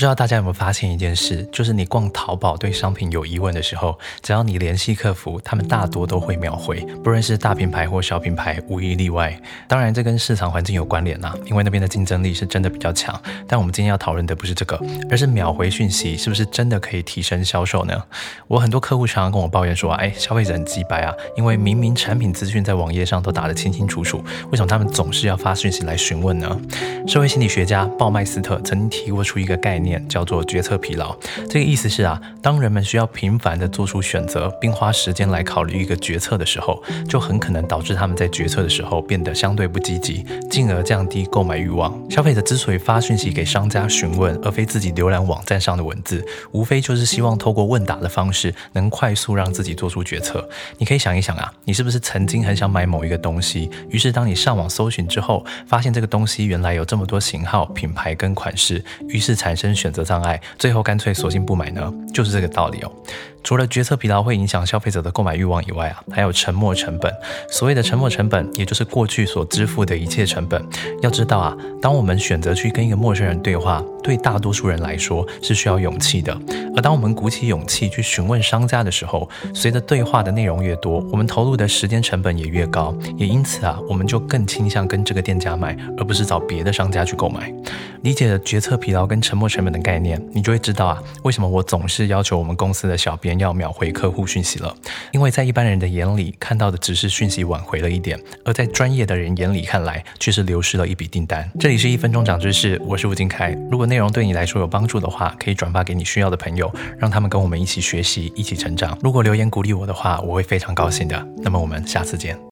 不知道大家有没有发现一件事，就是你逛淘宝对商品有疑问的时候，只要你联系客服，他们大多都会秒回，不论是大品牌或小品牌，无一例外。当然，这跟市场环境有关联呐，因为那边的竞争力是真的比较强。但我们今天要讨论的不是这个，而是秒回讯息是不是真的可以提升销售呢？我很多客户常常跟我抱怨说，哎，消费者很鸡掰啊，因为明明产品资讯在网页上都打得清清楚楚，为什么他们总是要发讯息来询问呢？社会心理学家鲍麦斯特曾经提过出一个概念，叫做决策疲劳。这个意思是啊，当人们需要频繁地做出选择，并花时间来考虑一个决策的时候，就很可能导致他们在决策的时候变得相对不积极，进而降低购买欲望。消费者之所以发讯息给商家询问，而非自己浏览网站上的文字，无非就是希望透过问答的方式，能快速让自己做出决策。你可以想一想啊，你是不是曾经很想买某一个东西，于是当你上网搜寻之后，发现这个东西原来有这么多型号、品牌跟款式，于是产生选择障碍，最后干脆索性不买呢？就是这个道理哦。除了决策疲劳会影响消费者的购买欲望以外啊，还有沉没成本。所谓的沉没成本，也就是过去所支付的一切成本。要知道啊，当我们选择去跟一个陌生人对话，对大多数人来说是需要勇气的。而当我们鼓起勇气去询问商家的时候，随着对话的内容越多，我们投入的时间成本也越高。也因此啊，我们就更倾向跟这个店家买，而不是找别的商家去购买。理解了决策疲劳跟沉没成本的概念，你就会知道啊，为什么我总是要求我们公司的小编要秒回客户讯息了。因为在一般人的眼里，看到的只是讯息晚回了一点，而在专业的人眼里看来，却是流失了一笔订单。这里是一分钟长知识，我是吴金凯。如果内容对你来说有帮助的话，可以转发给你需要的朋友友，让他们跟我们一起学习，一起成长。如果留言鼓励我的话，我会非常高兴的。那么我们下次见。